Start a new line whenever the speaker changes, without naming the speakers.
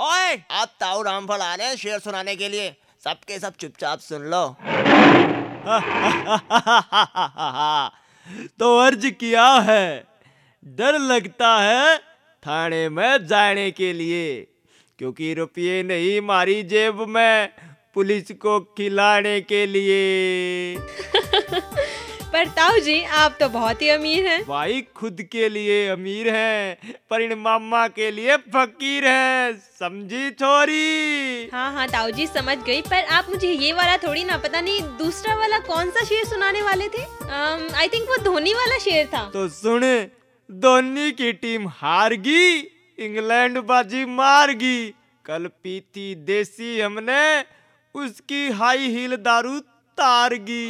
ओए! अब ताऊ रामफल आ रहे हैं शेर सुनाने के लिए। सबके सब चुपचाप सुन लो।
तो अर्ज़ किया है। डर लगता है थाने में जाने के लिए। क्योंकि रुपये नहीं मारी जेब में पुलिस को खिलाने के लिए।
पर ताऊ जी आप तो बहुत ही अमीर हैं।
भाई खुद के लिए अमीर हैं पर इन मामा के लिए फकीर हैं। समझी छोरी
हाँ हाँ ताऊ जी समझ गई पर आप मुझे ये वाला थोड़ी ना पता नहीं दूसरा वाला कौन सा शेर सुनाने वाले थे? आई थिंक वो धोनी वाला शेर था।
तो सुन धोनी की टीम हार गई इंग्लैंड बाजी मार गई कल पीती देसी हमने उसकी हाई हील दारू तार गई